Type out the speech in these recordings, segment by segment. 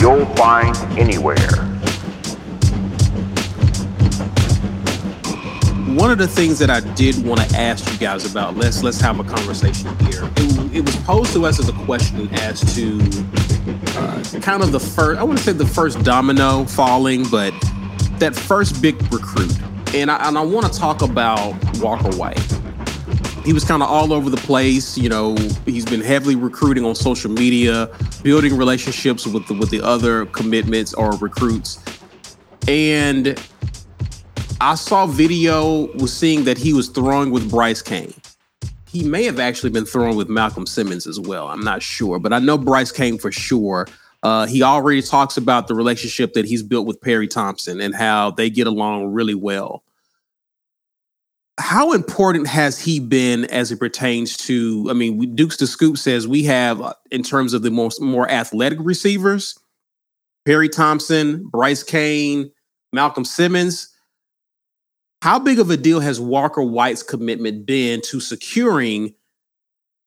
you'll find anywhere. One of the things that I did want to ask you guys about, let's let's have a conversation here. It, it was posed to us as a question as to uh, kind of the first, I wouldn't say the first domino falling, but that first big recruit. And I, and I want to talk about Walker White. He was kind of all over the place. You know, he's been heavily recruiting on social media, building relationships with the, with the other commitments or recruits. And I saw video was seeing that he was throwing with Bryce Cain. He may have actually been throwing with Malcolm Simmons as well. I'm not sure, but I know Bryce Cain for sure. Uh, he already talks about the relationship that he's built with Perry Thompson and how they get along really well. How important has he been as it pertains to? I mean, Dukes the Scoop says we have, uh, in terms of the most more athletic receivers, Perry Thompson, Bryce Cain, Malcolm Simmons. How big of a deal has Walker White's commitment been to securing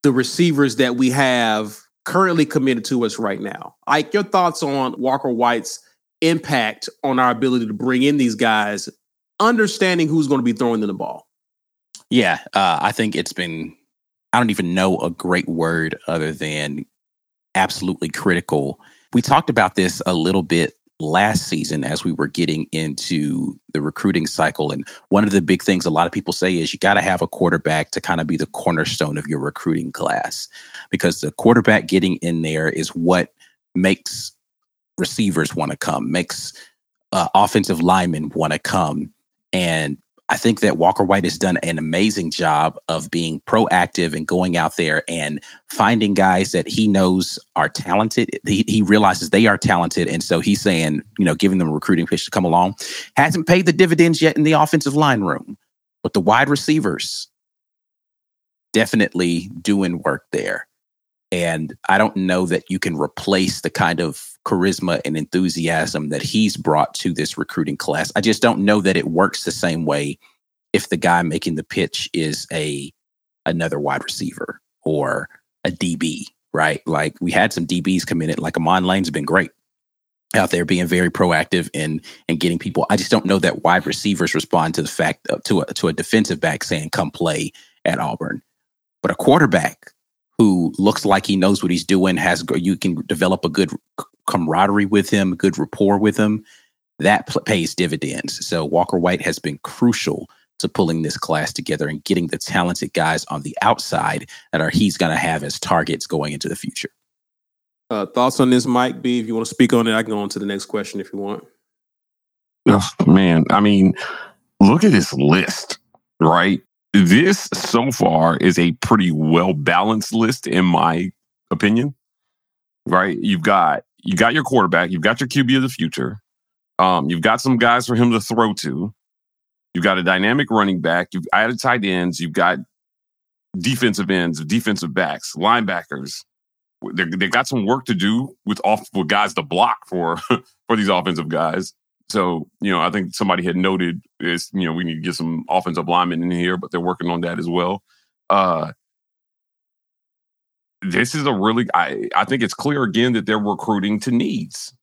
the receivers that we have currently committed to us right now? Ike, your thoughts on Walker White's impact on our ability to bring in these guys, understanding who's going to be throwing them the ball? Yeah, uh, I think it's been, I don't even know a great word other than absolutely critical. We talked about this a little bit last season as we were getting into the recruiting cycle. And one of the big things a lot of people say is you got to have a quarterback to kind of be the cornerstone of your recruiting class because the quarterback getting in there is what makes receivers want to come, makes uh, offensive linemen want to come. And I think that Walker White has done an amazing job of being proactive and going out there and finding guys that he knows are talented. He, he realizes they are talented. And so he's saying, you know, giving them a recruiting pitch to come along. Hasn't paid the dividends yet in the offensive line room, but the wide receivers definitely doing work there. And I don't know that you can replace the kind of charisma and enthusiasm that he's brought to this recruiting class. I just don't know that it works the same way if the guy making the pitch is a another wide receiver or a DB, right? Like we had some DBs come in, it, like Amon Lane's been great out there being very proactive in and getting people. I just don't know that wide receivers respond to the fact uh, to a, to a defensive back saying come play at Auburn, but a quarterback who looks like he knows what he's doing has you can develop a good camaraderie with him, good rapport with him. That pl- pays dividends. So Walker White has been crucial to pulling this class together and getting the talented guys on the outside that are he's going to have as targets going into the future. Uh, thoughts on this, Mike B? If you want to speak on it, I can go on to the next question if you want. Oh, man, I mean, look at this list, right? This so far is a pretty well balanced list, in my opinion. Right? You've got you got your quarterback, you've got your QB of the future, um, you've got some guys for him to throw to, you've got a dynamic running back, you've added tight ends, you've got defensive ends, defensive backs, linebackers. They they got some work to do with off with guys to block for for these offensive guys. So, you know, I think somebody had noted is, you know, we need to get some offensive linemen in here, but they're working on that as well. Uh this is a really I, I think it's clear again that they're recruiting to needs.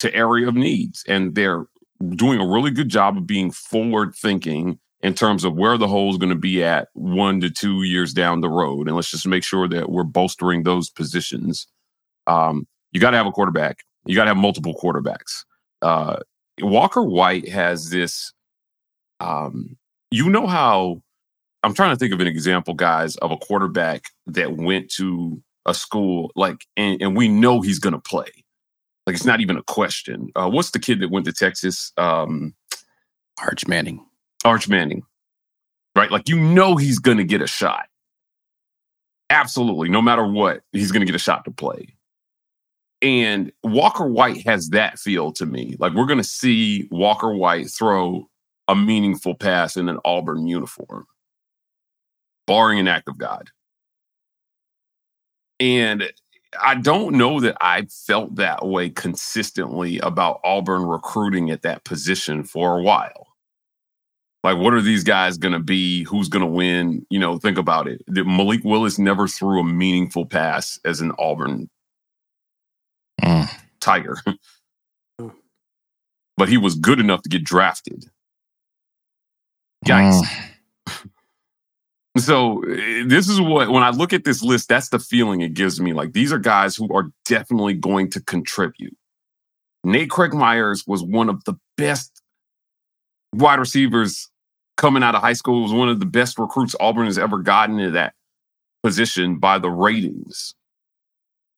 To area of needs. And they're doing a really good job of being forward thinking in terms of where the hole is going to be at one to two years down the road. And let's just make sure that we're bolstering those positions. Um, you got to have a quarterback. You got to have multiple quarterbacks uh, Walker White has this. Um, you know how I'm trying to think of an example, guys, of a quarterback that went to a school like, and, and we know he's going to play. Like it's not even a question. Uh, what's the kid that went to Texas? Um, Arch Manning. Arch Manning, right? Like you know he's going to get a shot. Absolutely, no matter what, he's going to get a shot to play. And Walker White has that feel to me. Like we're going to see Walker White throw a meaningful pass in an Auburn uniform, barring an act of God. And I don't know that I felt that way consistently about Auburn recruiting at that position for a while. Like, what are these guys going to be? Who's going to win? You know, think about it. Malik Willis never threw a meaningful pass as an Auburn mm. Tiger, but he was good enough to get drafted. Yikes. Mm. So eh, this is what when I look at this list, that's the feeling it gives me. Like these are guys who are definitely going to contribute. Nate Craig Myers was one of the best wide receivers coming out of high school. Was one of the best recruits Auburn has ever gotten into that position by the ratings,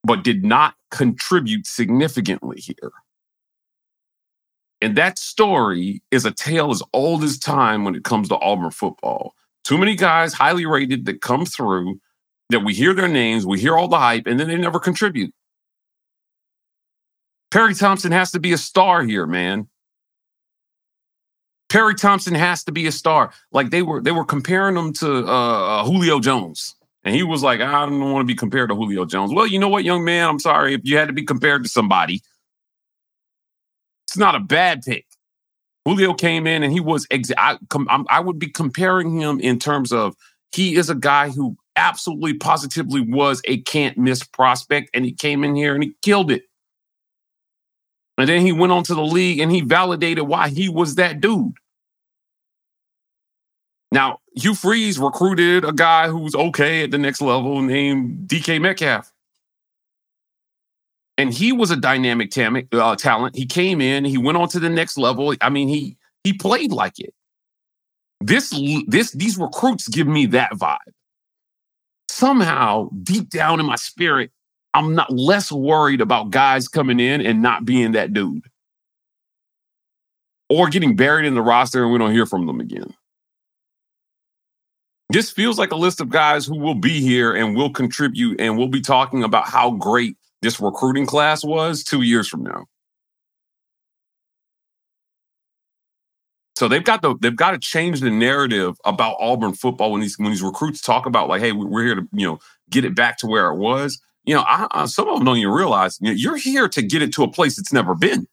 but did not contribute significantly here. And that story is a tale as old as time when it comes to Auburn football. Too many guys highly rated that come through that we hear their names, we hear all the hype, and then they never contribute. Perry Thompson has to be a star here, man. Perry Thompson has to be a star. Like they were, they were comparing him to uh, uh Julio Jones, and he was like, "I don't want to be compared to Julio Jones." Well, you know what, young man, I'm sorry if you had to be compared to somebody. It's not a bad pick. Julio came in and he was exa- I, com- I would be comparing him in terms of he is a guy who absolutely positively was a can't miss prospect and he came in here and he killed it. And then he went on to the league and he validated why he was that dude. Now, Hugh Freeze recruited a guy who's okay at the next level named DK Metcalf and he was a dynamic tam- uh, talent. He came in, he went on to the next level. I mean, he he played like it. This this these recruits give me that vibe. Somehow, deep down in my spirit, I'm not less worried about guys coming in and not being that dude. Or getting buried in the roster and we don't hear from them again. This feels like a list of guys who will be here and will contribute and we'll be talking about how great this recruiting class was two years from now. So they've got the they've got to change the narrative about Auburn football when these when these recruits talk about like, hey, we're here to you know get it back to where it was. You know, I, I, some of them don't even realize you know, you're here to get it to a place it's never been.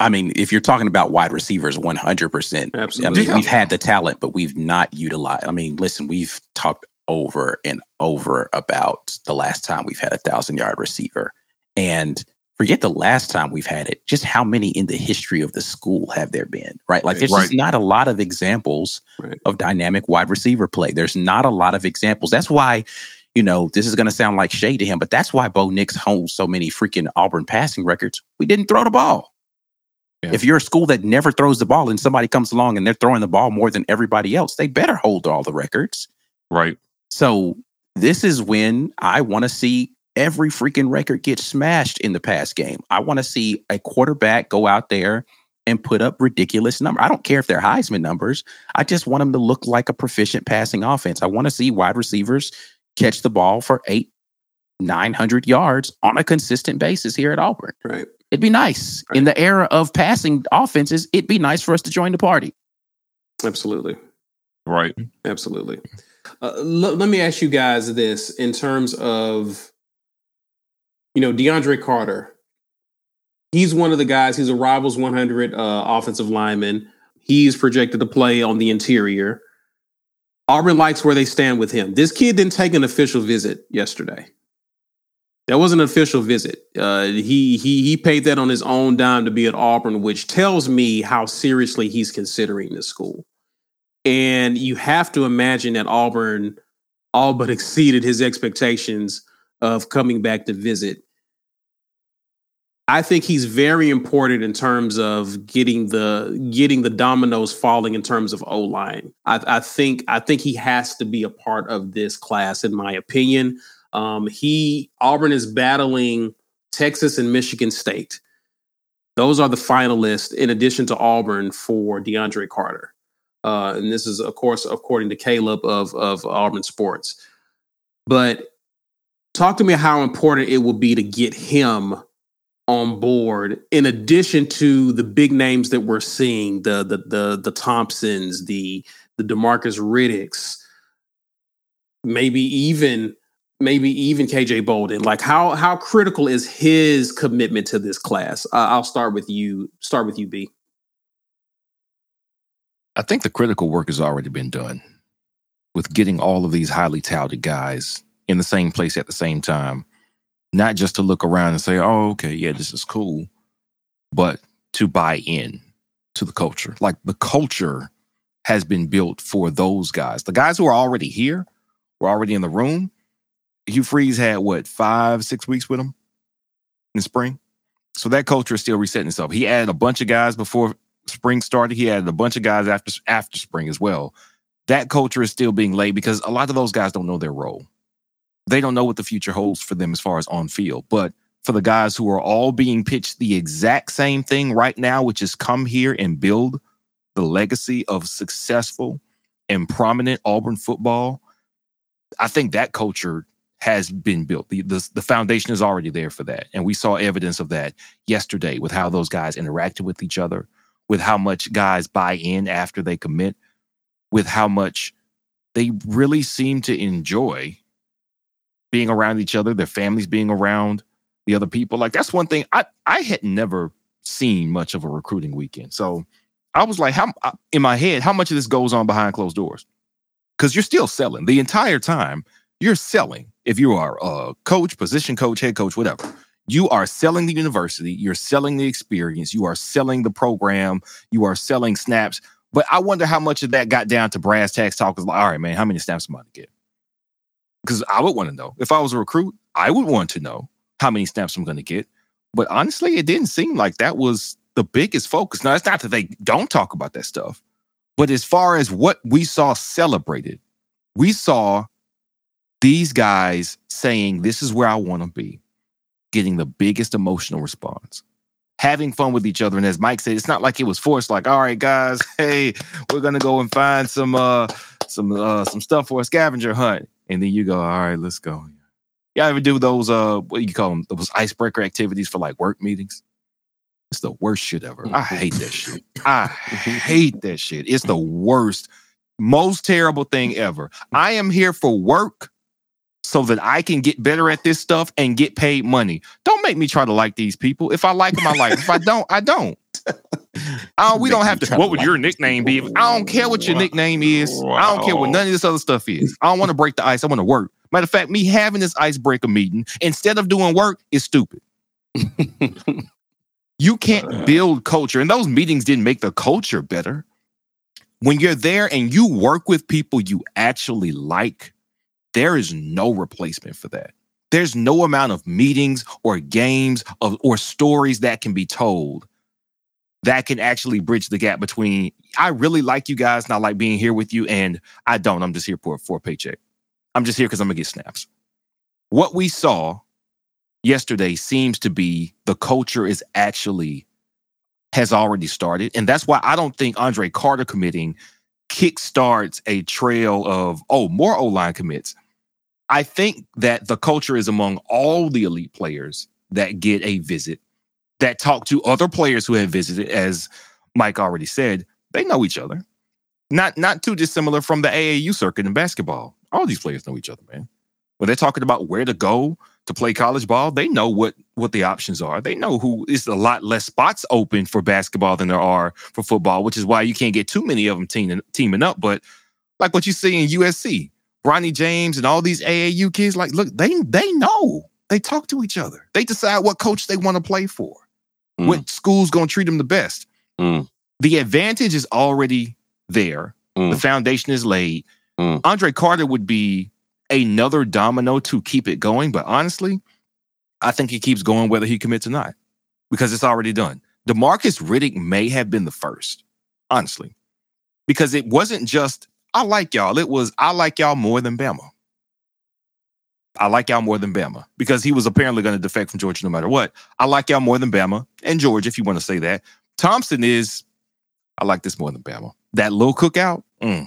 I mean, if you're talking about wide receivers, 100%. Absolutely. I mean, yeah. we've had the talent, but we've not utilized. I mean, listen, we've talked over and over about the last time we've had a thousand yard receiver. And forget the last time we've had it, just how many in the history of the school have there been, right? Like there's right. just not a lot of examples right. of dynamic wide receiver play. There's not a lot of examples. That's why, you know, this is going to sound like shade to him, but that's why Bo Nix holds so many freaking Auburn passing records. We didn't throw the ball. Yeah. If you're a school that never throws the ball and somebody comes along and they're throwing the ball more than everybody else, they better hold all the records. Right. So this is when I want to see every freaking record get smashed in the pass game. I want to see a quarterback go out there and put up ridiculous numbers. I don't care if they're Heisman numbers. I just want them to look like a proficient passing offense. I want to see wide receivers catch the ball for eight, 900 yards on a consistent basis here at Auburn. Right. It'd be nice. Right. In the era of passing offenses, it'd be nice for us to join the party. Absolutely. Right. Absolutely. Uh, l- let me ask you guys this in terms of, you know, DeAndre Carter. He's one of the guys. He's a Rivals 100 uh, offensive lineman. He's projected to play on the interior. Auburn likes where they stand with him. This kid didn't take an official visit yesterday. That was an official visit. Uh, he he he paid that on his own dime to be at Auburn, which tells me how seriously he's considering this school. And you have to imagine that Auburn all but exceeded his expectations of coming back to visit. I think he's very important in terms of getting the getting the dominoes falling in terms of O line. I, I, think I think he has to be a part of this class, in my opinion. Um, he Auburn is battling Texas and Michigan State. Those are the finalists, in addition to Auburn, for DeAndre Carter. Uh, and this is, of course, according to Caleb of of Auburn Sports. But talk to me how important it will be to get him on board in addition to the big names that we're seeing the the the, the thompsons the the demarcus riddicks maybe even maybe even kj bolden. Like how how critical is his commitment to this class? Uh, i'll start with you start with you b I think the critical work has already been done with getting all of these highly touted guys in the same place at the same time, not just to look around and say, oh, okay, yeah, this is cool, but to buy in to the culture. Like the culture has been built for those guys. The guys who are already here, were already in the room. Hugh Freeze had what, five, six weeks with him in spring? So that culture is still resetting itself. He added a bunch of guys before spring started. He added a bunch of guys after after spring as well. That culture is still being laid because a lot of those guys don't know their role. They don't know what the future holds for them as far as on field. But for the guys who are all being pitched the exact same thing right now, which is come here and build the legacy of successful and prominent Auburn football, I think that culture has been built. The, the, the foundation is already there for that. And we saw evidence of that yesterday with how those guys interacted with each other, with how much guys buy in after they commit, with how much they really seem to enjoy being around each other, their families being around the other people. Like that's one thing I I had never seen much of a recruiting weekend. So I was like, how in my head, how much of this goes on behind closed doors? Because you're still selling the entire time. You're selling. If you are a coach, position coach, head coach, whatever, you are selling the university, you're selling the experience, you are selling the program, you are selling snaps. But I wonder how much of that got down to brass tacks talk. Like, all right, man, how many snaps am I going to get? Because I would want to know. If I was a recruit, I would want to know how many snaps I'm going to get. But honestly, it didn't seem like that was the biggest focus. Now, it's not that they don't talk about that stuff, but as far as what we saw celebrated, we saw these guys saying, This is where I want to be getting the biggest emotional response. Having fun with each other. And as Mike said, it's not like it was forced, like, all right, guys, hey, we're gonna go and find some uh some uh some stuff for a scavenger hunt. And then you go, all right, let's go. Y'all ever do those uh what do you call them? Those icebreaker activities for like work meetings? It's the worst shit ever. I hate that shit. I hate that shit. It's the worst, most terrible thing ever. I am here for work so that I can get better at this stuff and get paid money. Don't make me try to like these people. If I like them, I like. Them. If I don't, I don't. Oh, we don't have to. What would your nickname be? I don't care what your nickname is. I don't care what none of this other stuff is. I don't want to break the ice. I want to work. Matter of fact, me having this icebreaker meeting instead of doing work is stupid. you can't build culture, and those meetings didn't make the culture better. When you're there and you work with people you actually like, there is no replacement for that. There's no amount of meetings or games of, or stories that can be told that can actually bridge the gap between I really like you guys and I like being here with you, and I don't. I'm just here for, for a paycheck. I'm just here because I'm gonna get snaps. What we saw yesterday seems to be the culture is actually has already started. And that's why I don't think Andre Carter committing kickstarts a trail of, oh, more O line commits. I think that the culture is among all the elite players that get a visit, that talk to other players who have visited, as Mike already said, they know each other. Not not too dissimilar from the AAU circuit in basketball. All these players know each other, man. When they're talking about where to go to play college ball, they know what what the options are. They know who is a lot less spots open for basketball than there are for football, which is why you can't get too many of them teaming teaming up. But like what you see in USC, Bronny James and all these AAU kids, like, look, they they know. They talk to each other. They decide what coach they want to play for, mm. what school's going to treat them the best. Mm. The advantage is already there. Mm. The foundation is laid. Mm. Andre Carter would be another domino to keep it going, but honestly, I think he keeps going whether he commits or not because it's already done. Demarcus Riddick may have been the first, honestly, because it wasn't just I like y'all. It was I like y'all more than Bama. I like y'all more than Bama because he was apparently going to defect from Georgia no matter what. I like y'all more than Bama and Georgia, if you want to say that. Thompson is, I like this more than Bama. That little cookout, mm,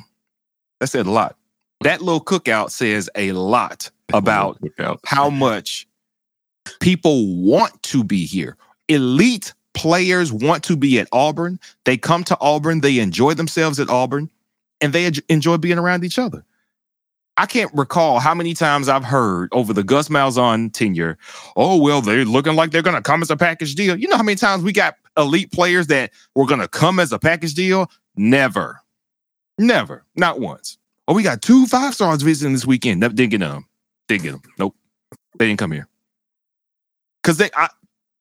that said a lot. That little cookout says a lot about how much people want to be here. Elite players want to be at Auburn. They come to Auburn, they enjoy themselves at Auburn, and they enjoy being around each other. I can't recall how many times I've heard over the Gus Malzahn tenure, oh, well, they're looking like they're going to come as a package deal. You know how many times we got elite players that were going to come as a package deal? Never. Never. Not once. Oh, we got two five stars visiting this weekend. Didn't get them. Didn't get them. Nope. They didn't come here. Because they I,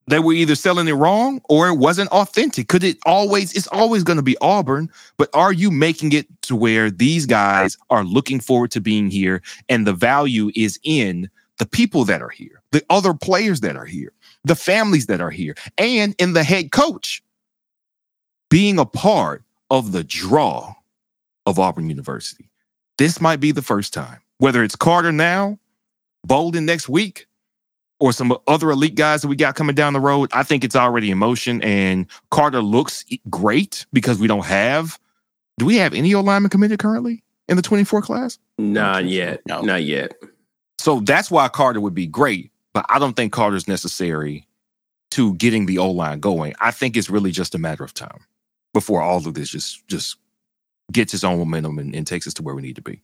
they were either selling it wrong or it wasn't authentic. Could it always, it's always going to be Auburn, but are you making it to where these guys are looking forward to being here and the value is in the people that are here, the other players that are here, the families that are here, and in the head coach being a part of the draw of Auburn University? This might be the first time, whether it's Carter now, Bolden next week, or some other elite guys that we got coming down the road, I think it's already in motion. And Carter looks great because we don't have. Do we have any O lineman committed currently in the 24 class? Not yet. No. Not yet. So that's why Carter would be great, but I don't think Carter's necessary to getting the O line going. I think it's really just a matter of time before all of this just just gets its own momentum and, and takes us to where we need to be.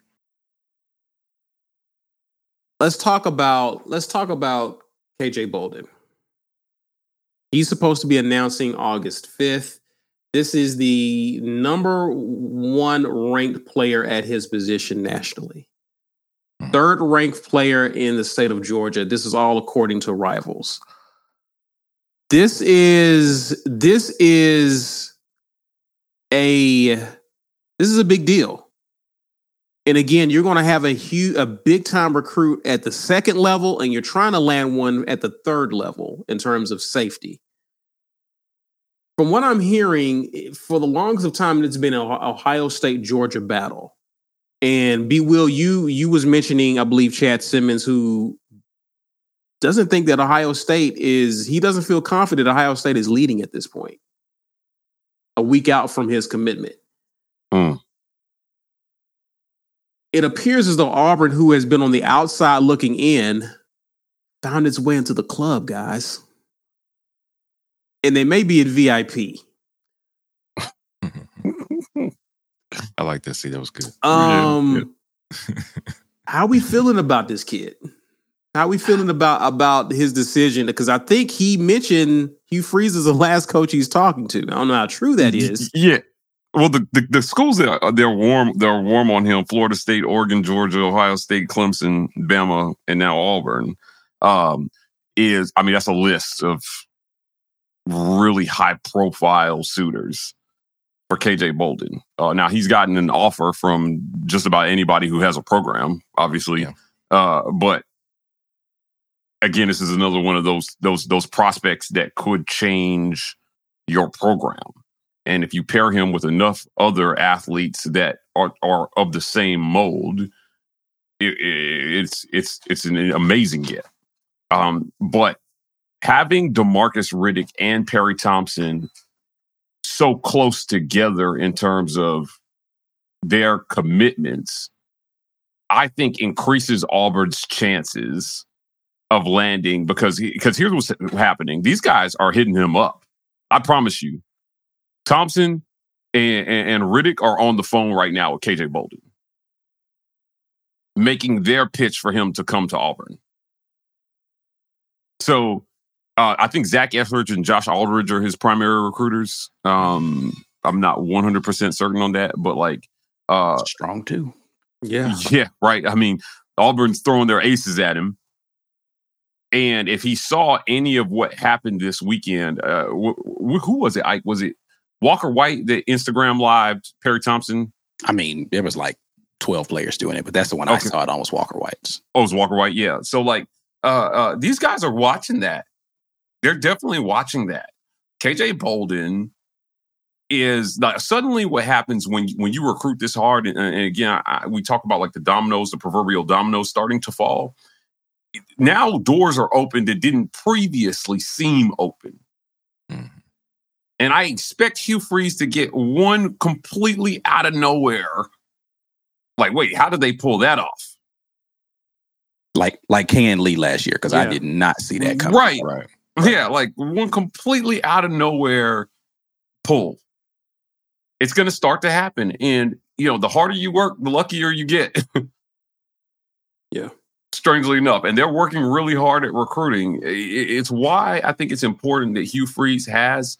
let's talk about let's talk about KJ Bolden. He's supposed to be announcing August 5th. This is the number one ranked player at his position nationally. Hmm. Third ranked player in the state of Georgia. This is all according to rivals. This is this is a this is a big deal. And again, you're going to have a huge, a big time recruit at the second level, and you're trying to land one at the third level in terms of safety. From what I'm hearing, eh, for the longest of time, it's been an Ohio State Georgia battle. And B. Will, you you was mentioning, I believe, Chad Simmons, who doesn't think that Ohio State is he doesn't feel confident Ohio State is leading at this point. A week out from his commitment. Hmm. It appears as though Auburn, who has been on the outside looking in, found its way into the club, guys. And they may be at VIP. I like that. See, that was good. Um, how we feeling about this kid? How are we feeling about about his decision? Because I think he mentioned Hugh Freeze is the last coach he's talking to. I don't know how true that is. Yeah. Well, the, the, the schools that are, they're warm they're warm on him: Florida State, Oregon, Georgia, Ohio State, Clemson, Bama, and now Auburn. Um, is I mean that's a list of really high profile suitors for KJ Bolden. Uh, now he's gotten an offer from just about anybody who has a program, obviously. Yeah. Uh, but again, this is another one of those those those prospects that could change your program. And if you pair him with enough other athletes that are are of the same mold, it, it, it's it's it's an amazing get. Um, but having Demarcus Riddick and Perry Thompson so close together in terms of their commitments, I think increases Auburn's chances of landing because because here's what's happening. These guys are hitting him up. I promise you. Thompson and, and, and Riddick are on the phone right now with KJ Bolden, making their pitch for him to come to Auburn. So uh, I think Zach Etheridge and Josh Aldridge are his primary recruiters. Um, I'm not 100% certain on that, but like, uh, Strong too. Yeah. yeah, right. I mean, Auburn's throwing their aces at him. And if he saw any of what happened this weekend, uh, wh- wh- who was it? Ike? Was it Walker White that Instagram live Perry Thompson? I mean, there was like 12 players doing it, but that's the one I saw it almost Walker White's. Oh, it was Walker White. Yeah. So like, uh, uh, these guys are watching that. They're definitely watching that. KJ Bolden is like suddenly what happens when when you recruit this hard, and, and again, I, we talk about like the dominoes, the proverbial dominoes starting to fall. Now doors are open that didn't previously seem open. And I expect Hugh Freeze to get one completely out of nowhere Like, wait, how did they pull that off? Like like Kayin Lee last year, because I did not see that coming. Right. Right. Yeah, like one completely out of nowhere pull. It's going to start to happen. And, you know, the harder you work, the luckier you get. Yeah. Strangely enough. And they're working really hard at recruiting. I- I- It's why I think it's important that Hugh Freeze has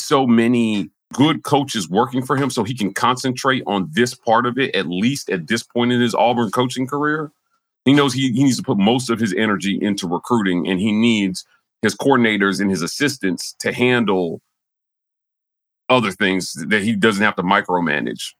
so many good coaches working for him so he can concentrate on this part of it, at least at this point in his Auburn coaching career. He knows he, he needs to put most of his energy into recruiting and he needs his coordinators and his assistants to handle other things that he doesn't have to micromanage.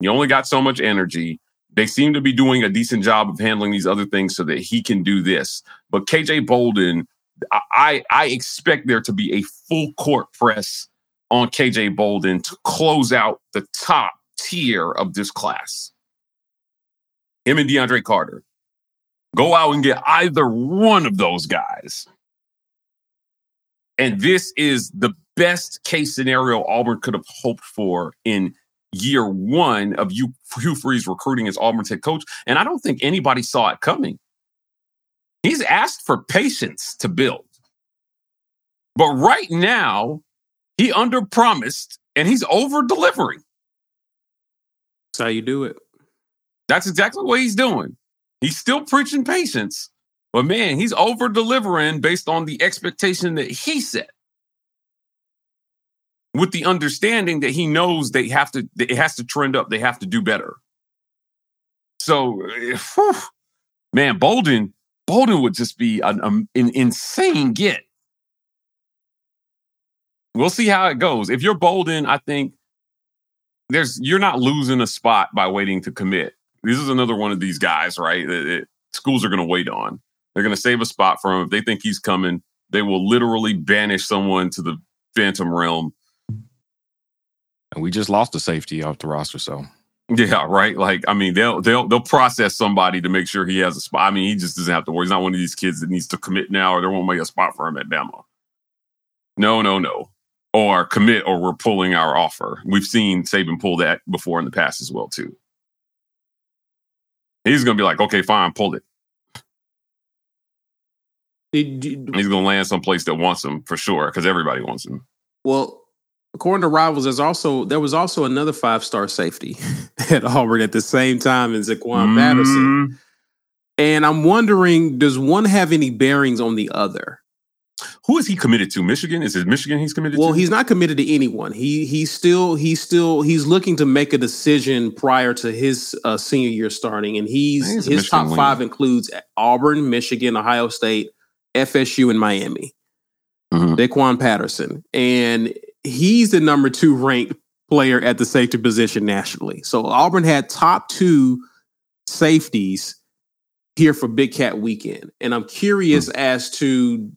You only got so much energy. They seem to be doing a decent job of handling these other things so that he can do this. But KJ Bolden, I I expect there to be a full court press on KJ Bolden to close out the top tier of this class. Him and DeAndre Carter. Go out and get either one of those guys. And this is the best case scenario Auburn could have hoped for in year one of Hugh Freeze recruiting as Auburn's head coach. And I don't think anybody saw it coming. He's asked for patience to build. But right now, he underpromised and he's over delivering. That's how you do it. That's exactly what he's doing. He's still preaching patience, but man, he's over delivering based on the expectation that he set. With the understanding that he knows they have to, it has to trend up, they have to do better. So, eh, whew, man, Bolden, Bolden would just be an, um, an insane get. We'll see how it goes. If you're Bolden, I think there's you're not losing a spot by waiting to commit. This is another one of these guys, right? That that schools are going to wait on. They're going to save a spot for him. If they think he's coming, they will literally banish someone to the phantom realm. And we just lost a safety off the roster, so Yeah, right. Like, I mean, they'll they'll they'll process somebody to make sure he has a spot. I mean, he just doesn't have to worry. He's not one of these kids that needs to commit now, or there won't be a spot for him at Bama. No, no, no. Or commit, or we're pulling our offer. We've seen Saban pull that before in the past as well, too. He's gonna be like, okay, fine, pull it. Did He's gonna land someplace that wants him for sure, because everybody wants him. well, according to rivals, there's also there was also another five star safety at Auburn at the same time as Zaquan Patterson. Mm, And I'm wondering, does one have any bearings on the other? Who is he committed to? Michigan? Is it Michigan he's committed to? Well, to? he's not committed to anyone. He he's still he's still he's looking to make a decision prior to his uh, senior year starting, and he's think his top five includes Auburn, Michigan, Ohio State, FSU, and Miami. Mhm. Zaquan Patterson, and he's the number two ranked player at the safety position nationally. So Auburn had top two safeties here for Big Cat Weekend, and I'm curious Hmm. as to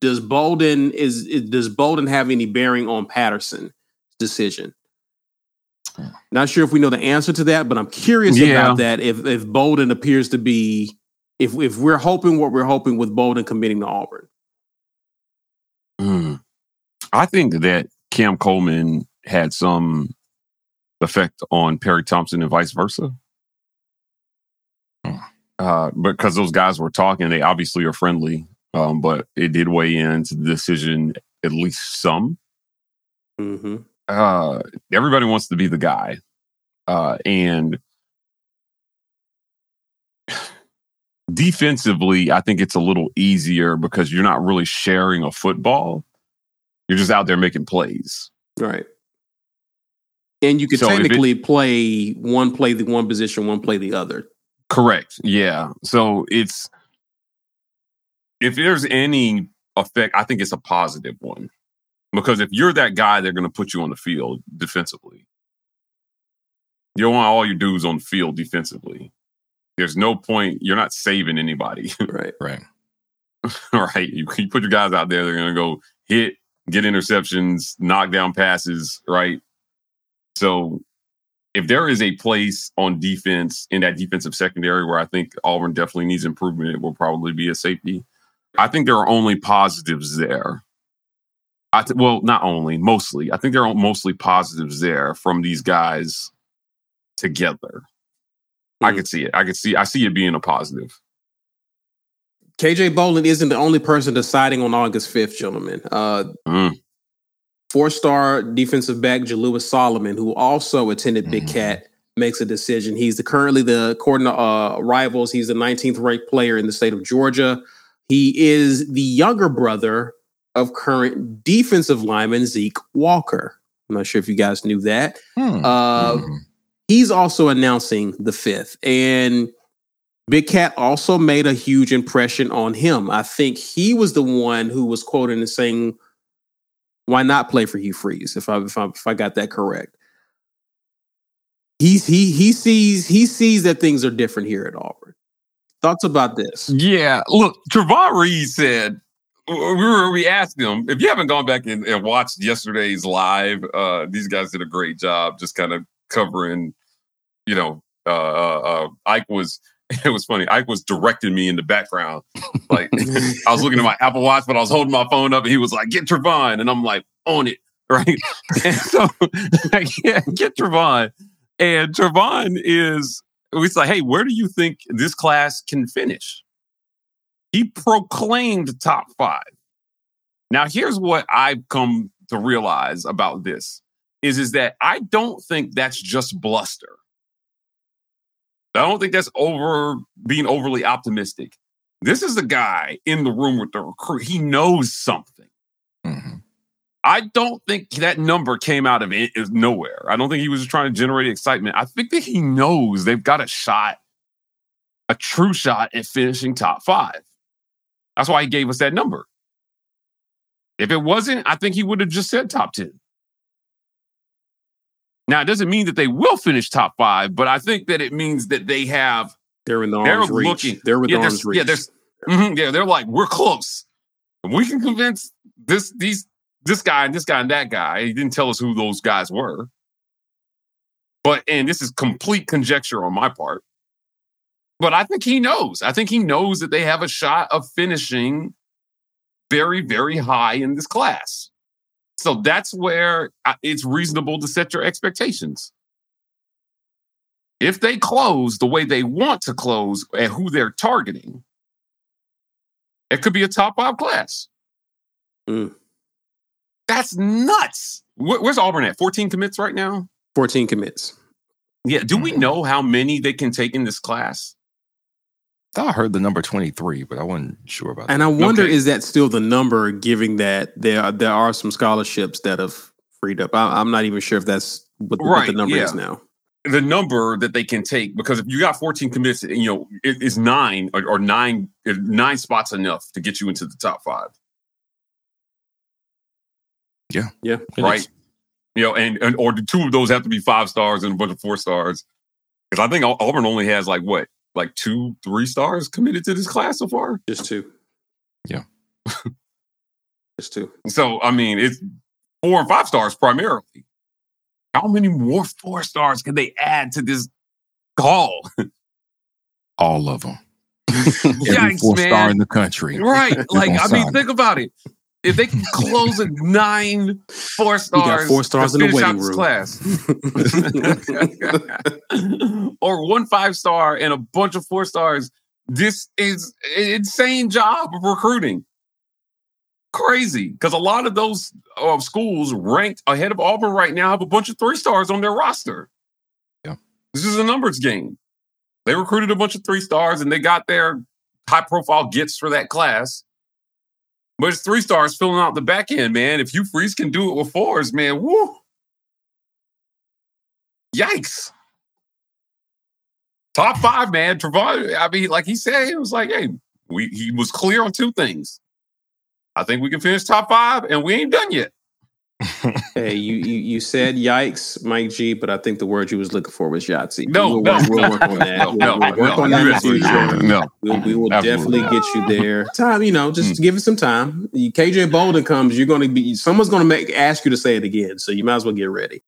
does Bolden is, is does Bolden have any bearing on Patterson's decision? Hmm. Not sure if we know the answer to that, but I'm curious Yeah. about that. If if Bolden appears to be, if if we're hoping what we're hoping with Bolden committing to Auburn. Mm. I think that Cam Coleman had some effect on Perry Thompson and vice versa. Hmm. Uh, because those guys were talking, they obviously are friendly, um, but it did weigh into the decision at least some. Mm-hmm. Uh, everybody wants to be the guy, uh, and defensively, I think it's a little easier because you're not really sharing a football. You're just out there making plays. Right. And you could So if it- technically play one play the one position, one play the other. Correct. Yeah. So it's if there's any effect, I think it's a positive one. Because if you're that guy, they're going to put you on the field defensively. You don't want all your dudes on the field defensively. There's no point. You're not saving anybody, Right. right. right? You, you put your guys out there, they're going to go hit, get interceptions, knock down passes, right? So if there is a place on defense in that defensive secondary where I think Auburn definitely needs improvement, it will probably be a safety. I think there are only positives there. I th- well, not only, mostly. I think there are mostly positives there from these guys together. I Mm. could see it. I could see. I see it being a positive. KJ Bolden isn't the only person deciding on August 5th, gentlemen. Uh, Mm. Four star defensive back Jalewis Solomon, who also attended Big Mhm. Cat, makes a decision. He's the, currently the according to uh, rivals, he's the 19th ranked player in the state of Georgia. He is the younger brother of current defensive lineman Zeke Walker. I'm not sure if you guys knew that. Uh, Mhm. he's also announcing the fifth. And Big Cat also made a huge impression on him. I think he was the one who was quoted and saying, "Why not play for Hugh Freeze?" If I if I, if I got that correct, he's he he sees he sees that things are different here at Auburn. Thoughts about this? Yeah, look, Trevon Reed said we were we asked him if you haven't gone back and, and watched yesterday's live. Uh, these guys did a great job, just kind of covering. You know, uh, uh, uh, Ike was. It was funny. Ike was directing me in the background. Like I was looking at my Apple Watch, but I was holding my phone up, and he was like, "Get Trevon," and I'm like, "On it." Right. and so, like, yeah, get Trevon. And Trevon is. we like, hey, where do you think this class can finish? He proclaimed top five. Now, here's what I've come to realize about this is, is that I don't think that's just bluster. I don't think that's over being overly optimistic. This is the guy in the room with the recruit. He knows something. Mhm. I don't think that number came out of it, nowhere. I don't think he was trying to generate excitement. I think that he knows they've got a shot, a true shot at finishing top five. That's why he gave us that number. If it wasn't, I think he would have just said top 10. Now, it doesn't mean that they will finish top five, but I think that it means that they have They're in the They're arms reach. looking- They're with yeah, the arms reach. yeah, there's- Mhm, yeah, they're like, we're close. If we can convince this these this guy and this guy and that guy. He didn't tell us who those guys were. But and this is complete conjecture on my part. But I think he knows. I think he knows that they have a shot of finishing very, very high in this class. So that's where it's reasonable to set your expectations. If they close the way they want to close and who they're targeting, it could be a top five class. Mm. That's nuts. Where's Auburn at? 14 commits right now? 14 commits. Yeah. Do we Mhm. know how many they can take in this class? Thought I heard the number 23, but I wasn't sure about that. And I wonder, Okay. is that still the number, given that there are, there are some scholarships that have freed up? I, I'm not even sure if that's what, the- what the number yeah. is now. The number that they can take, because if you got 14 commits, you know, it is nine or, or nine, nine spots enough to get you into the top five. Yeah. yeah, right? is. You know, and, and or the two of those have to be five stars and a bunch of four stars. Because I think Auburn only has like what, like two, three stars committed to this class so far. Just two. Yeah. Just two. So I mean, it's four and five stars primarily. How many more four stars can they add to this call? All of them. Every Yikes, four man. star in the country. Right? Like, I mean, think about it. If they can close at nine four stars, got four stars in the waiting this class, or one five star and a bunch of four stars. This is an insane job of recruiting. Crazy, because a lot of those uh, schools ranked ahead of Auburn right now have a bunch of three stars on their roster. Yeah. this is a numbers game. They recruited a bunch of three stars and they got their high profile gets for that class. But it's three stars filling out the back end, man. If you Freeze can do it with fours, man, woo. Yikes. Top five, man. Trevon, I mean, like he said, it was like, hey, we he was clear on two things. I think we can finish top five, and we ain't done yet. Hey, you, you you said yikes, Mike G, but I think the word you was looking for was Yahtzee. No, we'll, no, work, we'll work on that. no, We'll- we'll work no, on that in the future. No. We'll, we will Absolutely. definitely get you there. Time, you know, just Hmm. give it some time. KJ Bolden comes, you're going to be someone's going to make ask you to say it again, so you might as well get ready.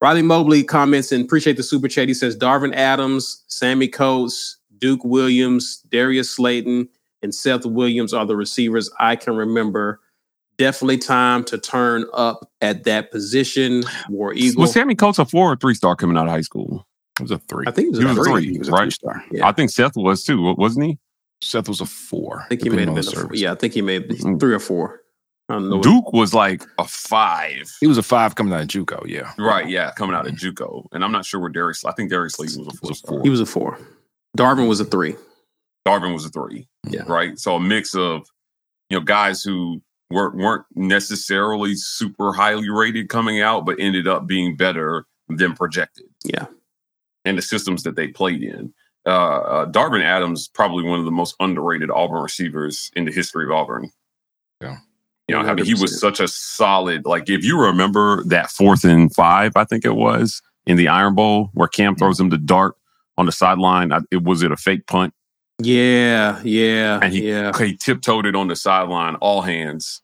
Riley Mobley comments and appreciate the super chat. He says Darvin Adams, Sammy Coates, Duke Williams, Darius Slayton, and Seth Williams are the receivers I can remember definitely time to turn up at that position. War Eagle. Was Sammy Coates a four or three star coming out of high school? It was a three. I think it was, He a was a three. three. He was a right. three-star. Yeah. I think Seth was too, wasn't he? Seth was a four. I think he may have been. A four. Yeah, I think he may have been three or four. I what- Duke was like a five. He was a five coming out of JUCO. Yeah. Right, yeah, coming out of JUCO, and I'm not sure where Darius. I think Darius Lee was a four. Was a four. He was a four. Darvin was a three. Darvin was a three. Yeah. Right. So a mix of, you know, guys who weren't weren't necessarily super highly rated coming out, but ended up being better than projected. Yeah. And the systems that they played in. Uh, uh Darvin Adams, probably one of the most underrated Auburn receivers in the history of Auburn. Yeah. You know, I mean, he was such a solid, like, if you remember that fourth and five, I think it was in the Iron Bowl where Cam throws him the dart on the sideline. I, it was it a fake punt? Yeah, yeah, And he, yeah. he tiptoed it on the sideline, all hands,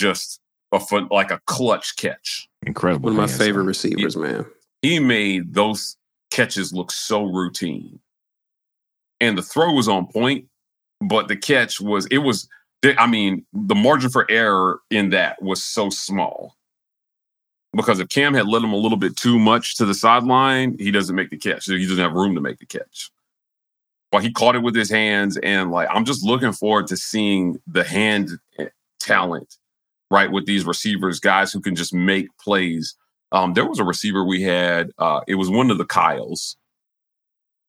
just a foot like a clutch catch. Incredible. One of my hands. favorite receivers, man. He made those catches look so routine, and the throw was on point, but the catch was it was. I mean, the margin for error in that was so small because if Cam had let him a little bit too much to the sideline, he doesn't make the catch. He doesn't have room to make the catch. He caught it with his hands, and like I'm just looking forward to seeing the hand eh, talent, right, with these receivers, guys who can just make plays. Um, there was a receiver we had. Uh, it was one of the Kyles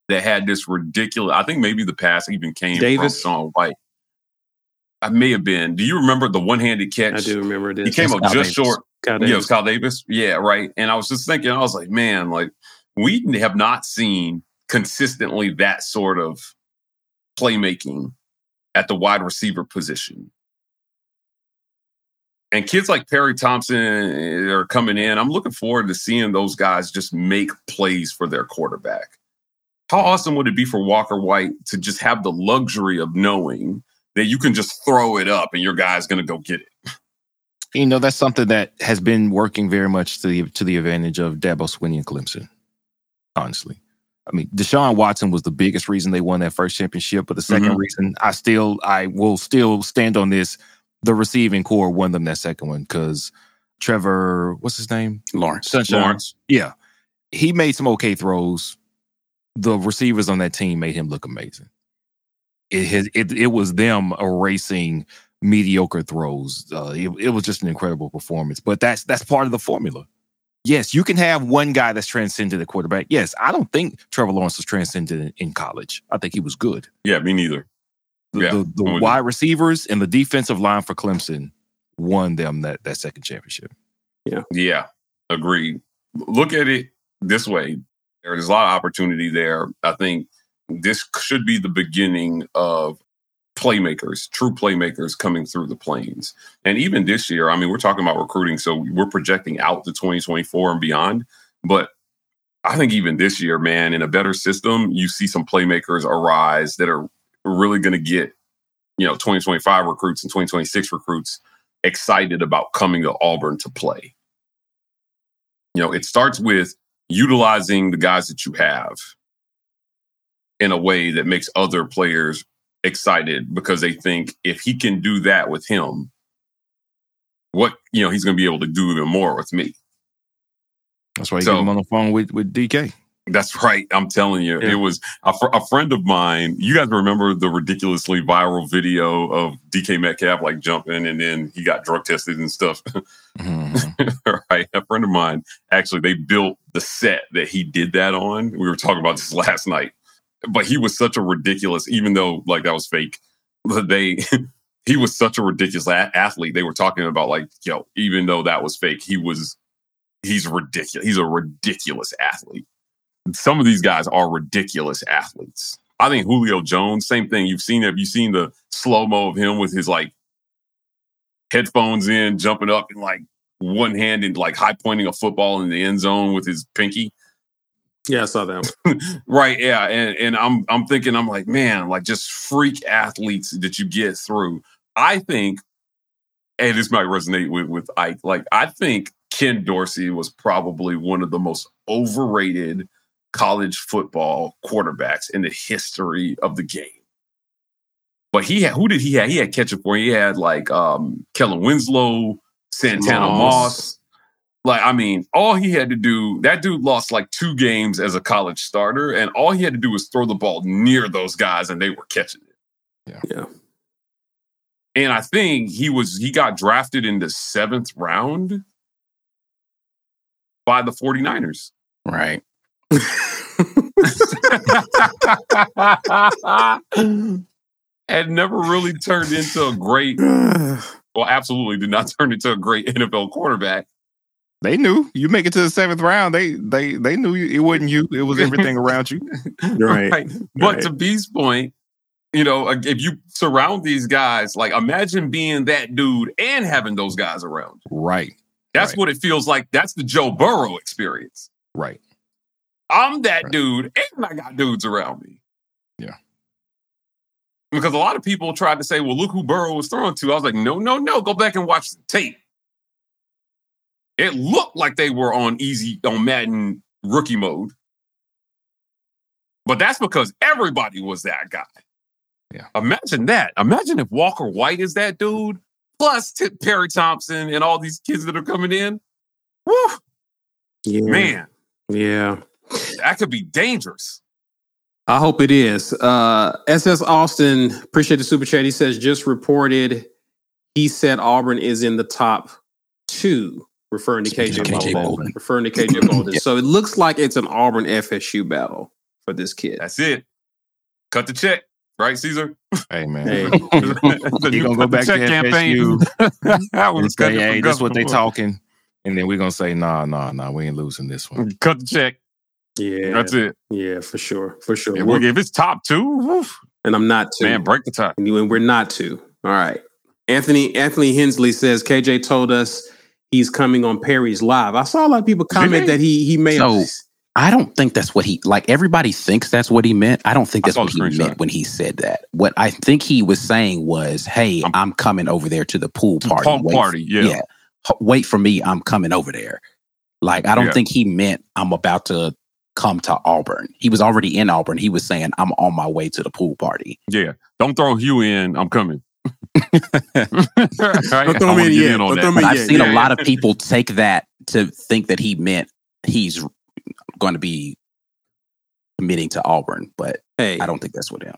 that had this ridiculous. I think maybe the pass even came Davis? from Sean White. I may have been. Do you remember the one-handed catch? I do remember this. He came up Kyle just Davis. short. Kyle Yeah, it was Kyle Davis. Yeah, right. And I was just thinking, I was like, man, like we have not seen consistently that sort of playmaking at the wide receiver position. And kids like Perry Thompson eh, are coming in. I'm looking forward to seeing those guys just make plays for their quarterback. How awesome would it be for Walker White to just have the luxury of knowing that you can just throw it up and your guy's going to go get it? You know, that's something that has been working very much to the to the advantage of Dabo Swinney and Clemson. Honestly, I mean, Deshaun Watson was the biggest reason they won that first championship, but the 2nd Mhm. reason, I still, I will still stand on this. The receiving corps won them that second one because Trevor, what's his name? Lawrence. Sunshine. Lawrence. Yeah, he made some okay throws. The receivers on that team made him look amazing. It has, it, it was them erasing mediocre throws. Uh, it, it was just an incredible performance. But that's that's part of the formula. Yes, you can have one guy that's transcended at quarterback. Yes, I don't think Trevor Lawrence was transcended in, in college. I think he was good. Yeah, me neither. The, Yeah, the, the with you. wide receivers and the defensive line for Clemson won them that that second championship. Yeah. Yeah, agreed. Look at it this way. There's a lot of opportunity there. I think this should be the beginning of playmakers, true playmakers coming through the plains. And even this year, I mean, we're talking about recruiting, so we're projecting out to 2024 and beyond. But I think even this year, man, in a better system, you see some playmakers arise that are really going to get, you know, 2025 recruits and 2026 recruits excited about coming to Auburn to play. You know, it starts with utilizing the guys that you have in a way that makes other players excited because they think if he can do that with him, what, you know, he's going to be able to do even more with me. That's why you So- get him on the phone with with DK. That's right. I'm telling you, Yeah. it was a, fr- a friend of mine. You guys remember the ridiculously viral video of DK Metcalf like jumping and then he got drug tested and stuff. Mhm. right. A friend of mine actually they built the set that he did that on. We were talking about this last night. But he was such a ridiculous, even though like that was fake. They he was such a ridiculous a- athlete. They were talking about like, yo, even though that was fake, he was he's ridiculous. He's a ridiculous athlete. Some of these guys are ridiculous athletes. I think Julio Jones, same thing. You've seen have you seen the slow mo of him with his like headphones in, jumping up and like one hand and like high pointing a football in the end zone with his pinky. Yeah, I saw that. Right. Yeah. And and I'm I'm thinking, I'm like, man, like just freak athletes that you get through. I think, and this might resonate with, with Ike, like I think Ken Dorsey was probably one of the most overrated college football quarterbacks in the history of the game. But he had who did he have? He had catching for. He had like um Kellen Winslow, Santana Moss. Moss. Like, I mean, all he had to do, that dude lost like two games as a college starter, and all he had to do was throw the ball near those guys and they were catching it. Yeah. Yeah. And I think he was he got drafted in the seventh round by the 49ers. Right. and never really turned into a great, well, absolutely did not turn into a great NFL quarterback. They knew you make it to the seventh round. They they they knew you, it wasn't you. It was everything around you. Right. But Right. to B's point, you know, if you surround these guys, like imagine being that dude and having those guys around. you. Right. That's Right. what it feels like. That's the Joe Burrow experience. Right. I'm that Right. dude and I got dudes around me. Yeah. Because a lot of people tried to say, well, look who Burrow was throwing to. I was like, no, no, no. Go back and watch the tape. It looked like they were on easy, on Madden rookie mode. But that's because everybody was that guy. Yeah. Imagine that. Imagine if Walker White is that dude, plus T- Perry Thompson and all these kids that are coming in. Woo, Yeah. man, Yeah. that could be dangerous. I hope it is. Uh, SS Austin, appreciate the super chat. He says just reported. He said Auburn is in the top two, referring to KJ, KJ Bolden. Bolden. Referring to KJ Bolden. So it looks like it's an Auburn FSU battle for this kid. That's it. Cut the check, right, Caesar? Hey man. Hey, the You new gonna go back to check FSU that and was say, hey, from this what they government. talking, and then we're gonna say, nah, nah, nah, we ain't losing this one. Cut the check. yeah, That's it. yeah, for sure, for sure. If, We're- if it's top two, woof, and I'm not too. man, break the tie. And you- and we're not to. All right. Anthony Anthony Hensley says KJ told us he's coming on Perry's live. I saw a lot of people comment that he he may So, have I don't think that's what he like. Everybody thinks that's what he meant. I don't think that's what he screenshot. meant when he said that. What I think he was saying was, "Hey, I'm- I'm, coming over there to the pool party. Party, yeah. H- wait for me. I'm coming over there." Like I don't Yeah. think he meant I'm about to come to Auburn. He was already in Auburn. He was saying I'm on my way to the pool party. Yeah. Don't throw Hugh in. I'm coming. Don't throw him in yet. Don't throw him But in I've yeah, seen yeah, a lot of people take that to think that he meant he's going to be committing to Auburn, but hey, I don't think that's what it.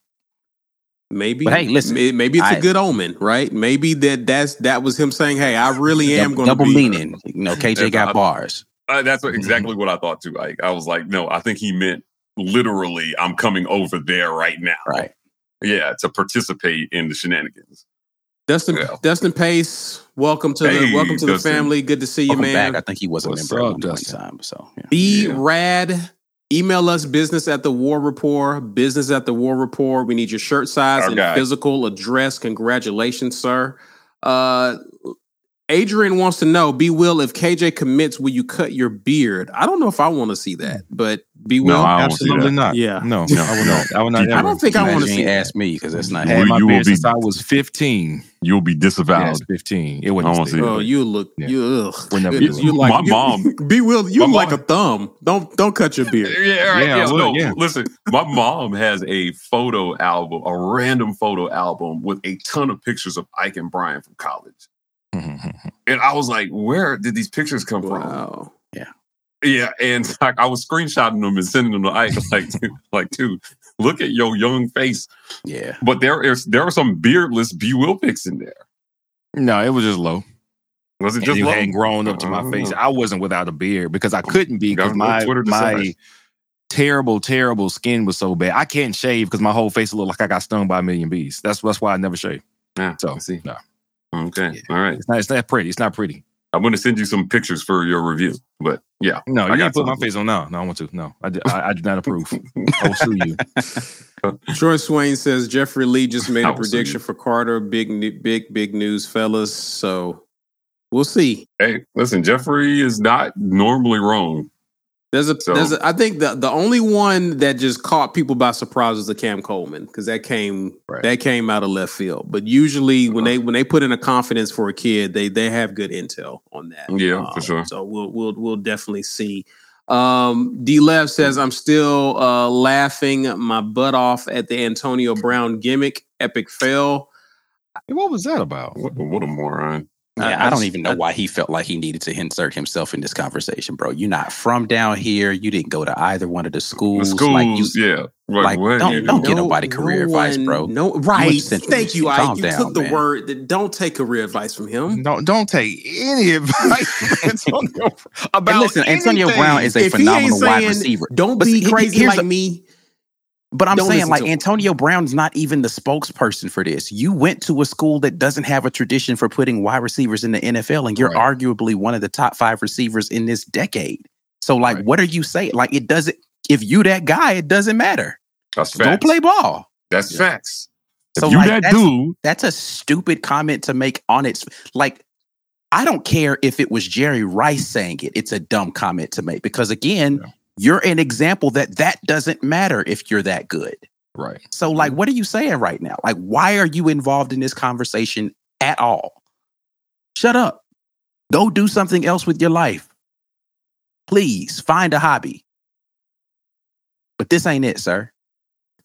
maybe But hey, listen, maybe it's a I- good omen, right? Maybe that that's that was him saying, "Hey, I really am going to double be meaning. You know, KJ got I- bars. Uh, that's what, exactly what I thought too. Like I was like, no, I think he meant literally, I'm coming over there right now. Right. Yeah, to participate in the shenanigans. Dustin Yeah. Dustin Pace. Welcome to the welcome to the family. Good to see you, Welcome man. back. I think he was a What's member up, at one point in Dustin? time. So yeah. Be Yeah. rad. Email us business at the war report. Business at the war report. We need your shirt size Our and guy. physical address. Congratulations, sir. Uh Adrian wants to know, B Will, if KJ commits, will you cut your beard? I don't know if I want to see that, but B Will. No, I Absolutely not. Yeah. No, no, I will not. I will not. I ever. I don't think I want to see ask me because that's not I had Will my you beard be- since I was 15. You'll be disavowed. Yes, 15. It I wasn't. wanna see Oh, you look Yeah. you ugh. We're never You, doing you like My you- mom- B Will, you my like a thumb. Don't don't cut your beard. Yeah, right, Yeah, I yeah, would, no, yeah. Listen, my mom has a photo album, a random photo album with a ton of pictures of Ike and Brian from college. And I was like, where did these pictures come from? Yeah, and like, I was screenshotting them and sending them to Ike, like, dude, like, dude, look at your young face. Yeah. But there is there are some beardless B Will pics in there. no, it was just low. Was it And just it low? hadn't grown up to my Oh. face. I wasn't without a beard because I couldn't be because my my terrible, terrible skin was so bad. I can't shave because my whole face looked like I got stung by a million bees. That's that's why I never shave. Yeah, So see. no, Okay, Yeah. all right. it's not. It's not pretty. It's not pretty. I'm going to send you some pictures for your review. But yeah, No, I you got can't put my face on. No, no, I want to. No, I, do- I, I do not approve. I will sue you. Troy Swain says Jeffrey Lee just made a prediction for Carter. Big, big, big news, fellas. So we'll see. hey, listen, Jeffrey is not normally wrong. There's a, So- there's a, I think the the only one that just caught people by surprise was the Cam Coleman because that came Right. that came out of left field. But usually when Uh-huh. they when they put in a confidence for a kid, they they have good intel on that. Um, Yeah, for sure. So we'll we'll we'll definitely see. Um, D Lev says, I'm still uh, laughing my butt off at the Antonio Brown gimmick. Epic fail. What was that about? What, what a moron. Yeah, I- I, don't even know why he felt like he needed to insert himself in this conversation, bro. You're not from down here. You didn't go to either one of the The schools. schools, like you, yeah. Like, like, what? don't- don't get nobody career advice, one- bro. No, right. to Thank you, I You down, took the man. word that don't take career advice from him. Don't don't take any advice from Antonio about and listen, Antonio anything. Brown is a If he ain't phenomenal wide receiver. Don't But be see, he- crazy here's like a- me. But I'm Don't saying, like. Antonio Brown's not even the spokesperson for this. You went to a school that doesn't have a tradition for putting wide receivers in the NFL, and you're Right. arguably one of the top five receivers in this decade. So, like, Right. what are you saying? Like, it doesn't. If you that guy, it doesn't matter. That's Go facts. play ball. That's facts. If So, you like, that that's- dude, That's a stupid comment to make on its like. I don't care if it was Jerry Rice saying it. It's a dumb comment to make because again, Yeah. You're an example that that doesn't matter if you're that good. right. So, like, mm-hmm. what are you saying right now? Like, why are you involved in this conversation at all? Shut up. Go do something else with your life. Please find a hobby. But this ain't it, sir.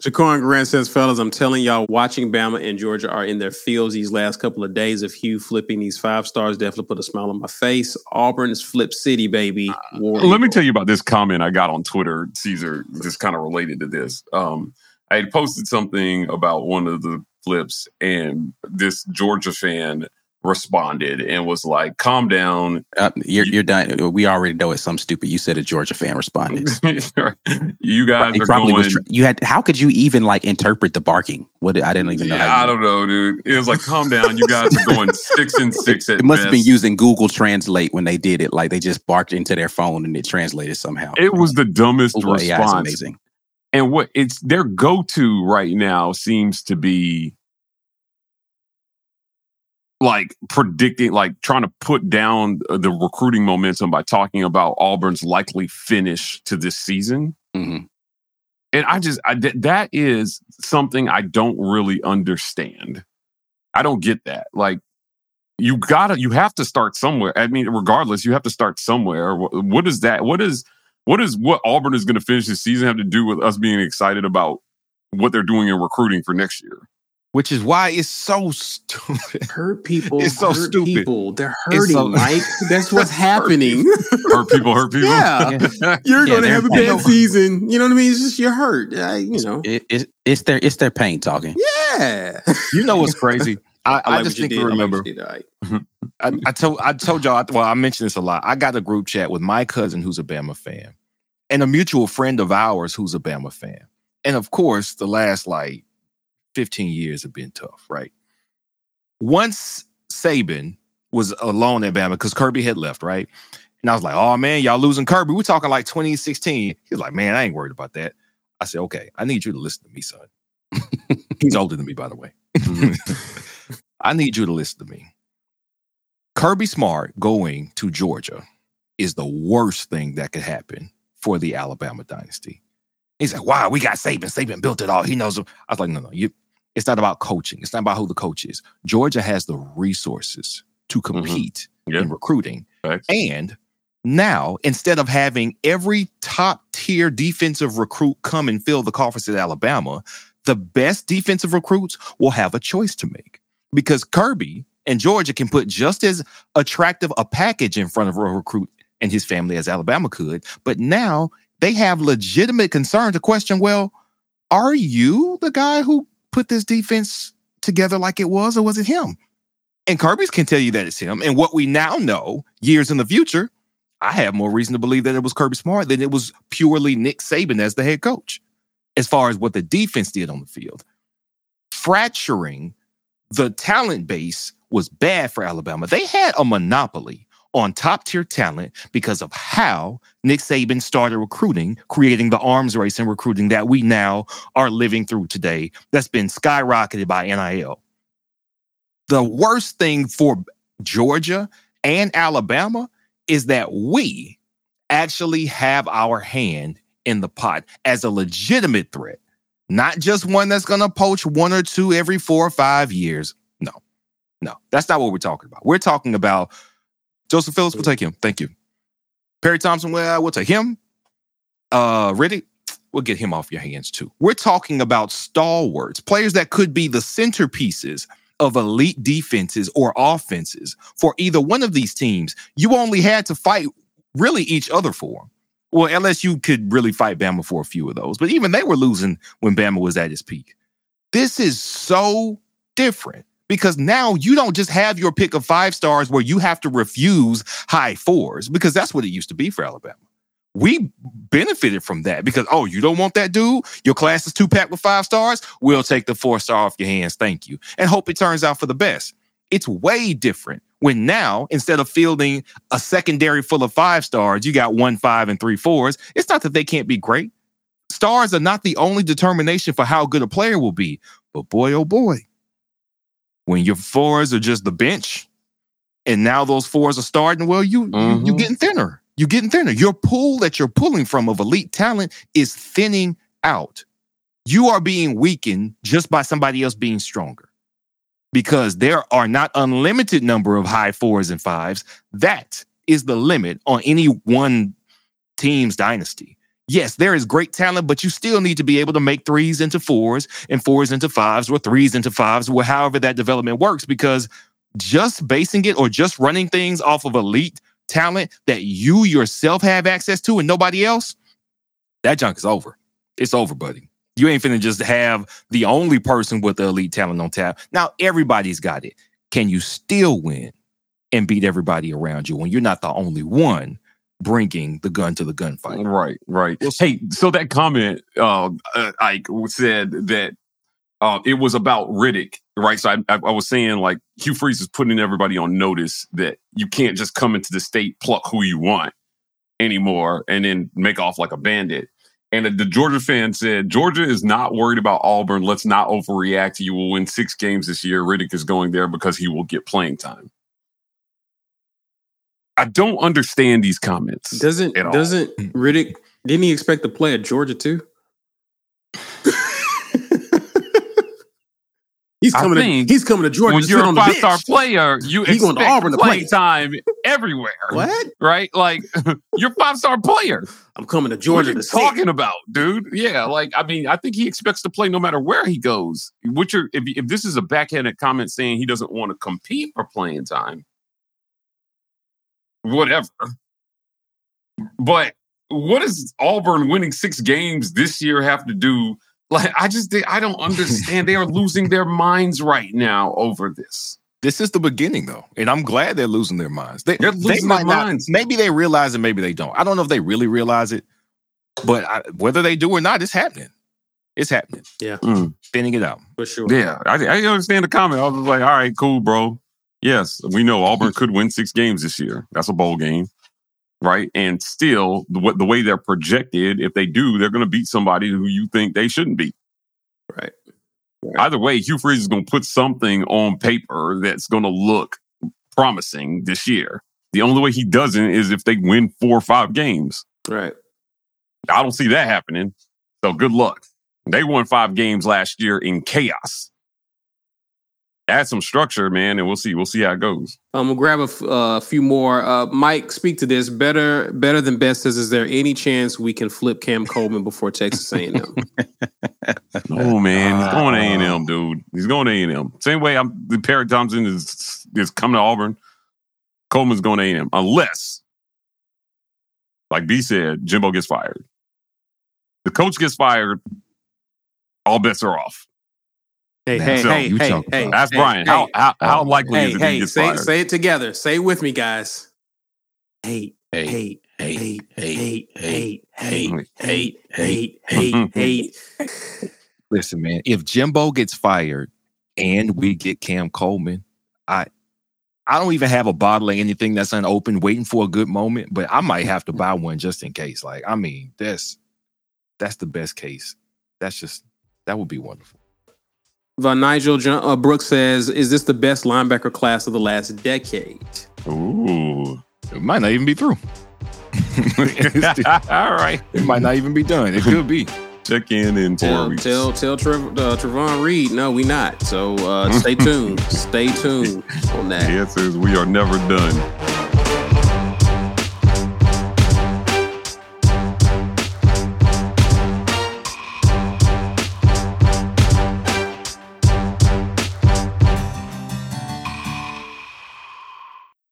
Jaquan Grant says, fellas, I'm telling y'all, watching Bama and Georgia are in their fields these last couple of days of Hugh flipping these five stars definitely put a smile on my face. Auburn's flip city, baby. War let me tell you about this comment I got on Twitter, Caesar, just kind of related to this. Um, I had posted something about one of the flips, and this Georgia fan responded and was like, calm down. Uh, you're, you're done. We already know it's some stupid. You said a Georgia fan responded. you guys probably going. you had. How could you even like interpret the barking? What I didn't even know. Yeah, I don't know, dude. It was like, calm down. You guys are going six and six at It must have been using Google Translate when they did it. Like they just barked into their phone and it translated somehow. It was the dumbest Google response. amazing. and what it's their go-to right now seems to be like predicting like trying to put down the recruiting momentum by talking about auburn's likely finish to this season. Mhm. and i just I, th- that is something i don't really understand. I don't get that. Like you gotta you have to start somewhere. I mean regardless you have to start somewhere. Wh- what is that what is what is what auburn is going to finish this season have to do with us being excited about what they're doing in recruiting for next year Which is why it's so stupid. Hurt people. It's so hurt stupid. People. They're hurting, so- Mike. That's what's happening. hurt people hurt people Yeah. You're Yeah, going to they're- have a I know. bad season. You know what I mean? It's just you're hurt. I, you know. It, it, it's their it's their pain talking. Yeah. You know what's crazy? I, I, like just think you did. I remember. what did. All right. I, I told I told y'all. Well, I mentioned this a lot. I got a group chat with my cousin who's a Bama fan, and a mutual friend of ours who's a Bama fan. And of course, the last like fifteen years have been tough, right? Once Saban was alone at Bama because Kirby had left, right? And I was like, "Oh man, y'all losing Kirby." We're talking like 2016. He was like, "Man, I ain't worried about that." I said, "Okay, I need you to listen to me, son." He's older than me, by the way. Mm-hmm. I need you to listen to me. Kirby Smart going to Georgia is the worst thing that could happen for the Alabama dynasty. He's like, wow, we got Saban. Saban built it all. He knows. him. I was like, no, no, you. It's not about coaching. It's not about who the coach is. Georgia has the resources to mm-hmm. compete Yeah. in recruiting. Facts. And now, instead of having every top tier defensive recruit come and fill the coffers at Alabama, the best defensive recruits will have a choice to make because Kirby and Georgia can put just as attractive a package in front of a recruit and his family as Alabama could. But now they have legitimate concern to question well, are you the guy who put this defense together like it was, or was it him? And Kirby's can tell you that it's him. And what we now know, years in the future, I have more reason to believe that it was Kirby Smart than it was purely Nick Saban as the head coach, as far as what the defense did on the field. Fracturing the talent base was bad for Alabama. They had a monopoly on top tier talent because of how Nick Saban started recruiting, creating the arms race and recruiting that we now are living through today. That's been skyrocketed by NIL. The worst thing for Georgia and Alabama is that we actually have our hand in the pot as a legitimate threat, not just one that's going to poach one or two every four or five years. No, no, that's not what we're talking about. We're talking about Joseph Phillips. We'll take him. Thank you. Perry Thompson. Well, we'll take him. uh, Riddick, we'll get him off your hands too. We're talking about stalwarts, players that could be the centerpieces of elite defenses or offenses for either one of these teams. You only had to fight really each other for. Well, LSU could really fight Bama for a few of those, but even they were losing when Bama was at his peak. This is so different because now you don't just have your pick of five stars where you have to refuse high fours because that's what it used to be for Alabama. We benefited from that because, oh, you don't want that dude? Your class is two packed with five stars? We'll take the four star off your hands. Thank you. And hope it turns out for the best. It's way different when now, instead of fielding a secondary full of five stars, you got one five and three fours. It's not that they can't be great. Stars are not the only determination for how good a player will be. But boy, oh boy, when your fours are just the bench, and now those fours are starting, well, you, Mhm. you you getting thinner. You're getting thinner. Your pool that you're pulling from of elite talent is thinning out. You are being weakened just by somebody else being stronger. Because there are not unlimited number of high fours and fives. That is the limit on any one team's dynasty. Yes, there is great talent, but you still need to be able to make threes into fours and fours into fives or threes into fives, or however that development works. Because just basing it or just running things off of elite talent that you yourself have access to and nobody else, that junk is over. It's over, buddy. You ain't finna just have the only person with the elite talent on tap. Now everybody's got it. Can you still win and beat everybody around you when you're not the only one bringing the gun to the gunfight? Right, right. Hey, so that comment, uh, uh, Ike said that uh, it was about Riddick, right? So I, I, I was saying like Hugh Freeze is putting everybody on notice that you can't just come into the state, pluck who you want anymore, and then make off like a bandit. And the, the Georgia fan said, Georgia is not worried about Auburn. Let's not overreact. You will win six games this year. Riddick is going there because he will get playing time. I don't understand these comments. Doesn't at all. doesn't hmm. Riddick didn't he expect to play at Georgia too? he's coming. To, he's coming to Georgia. when to you're sit a five star player, you He going to Auburn to play play. time everywhere. What? Right? Like you're five star player. I'm coming to What Georgia are you to sit. talking about, dude? Yeah, like I mean, I think he expects to play no matter where he goes. Which are if if this is a backhanded comment saying he doesn't want to compete for playing time, whatever. But what does Auburn winning six games this year have to do? Like, I just I don't understand. they are losing their minds right now over this. This is the beginning, though, and I'm glad they're losing their minds. They, They're losing might their not- minds. Maybe they realize it, maybe they don't. I don't know if they really realize it, but I, whether they do or not, it's happening. It's happening. Yeah. Mm. Thinning it out. for sure. Yeah, I, I understand the comment. I was like, all right, cool, bro. Yes, we know Auburn could win six games this year. That's a bowl game, right? And still, the, the way they're projected, if they do, they're going to beat somebody who you think they shouldn't beat. Right. Either way, Hugh Freeze is going to put something on paper that's going to look promising this year. The only way he doesn't is if they win four or five games. Right. I don't see that happening. So good luck. They won five games last year in chaos. Add some structure, man, and we'll see. We'll see how it goes. I'm gonna grab a f- uh, few more. Uh, Mike, speak to this. Better, better than best says. Is there any chance we can flip Cam Coleman before Texas A&M? Oh man, he's going to A and M, dude. He's going to A and M. Same way I'm. The Parrot Thompson is is coming to Auburn. Coleman's going to A and M, unless, like B said, Jimbo gets fired. The coach gets fired. All bets are off. Hey, Now, hey, so hey, hey, hey, Ask hey, Brian. hey, how how, how Oh, likely hey, is it that he hey, gets say, fired? say it together. Say it with me, guys. Hate, Hey, hate, hey, hate, hey, hate, hey, hate, hate, hey, hate, hate, hate. Listen, man, if Jimbo gets fired and we get Cam Coleman, I I don't even have a bottle of anything that's unopened waiting for a good moment, but I might have to buy one just in case. Like, I mean, that's that's the best case. That's just that would be wonderful. Von Nigel John, uh, Brooks says, "Is this the best linebacker class of the last decade?" Ooh. It might not even be through. All right. It might not even be done. It could be. Check in in four Tell weeks. tell tell Trev, uh, Trevon Reed, no, we not. So uh, stay tuned. stay tuned on that. The answer is we are never done.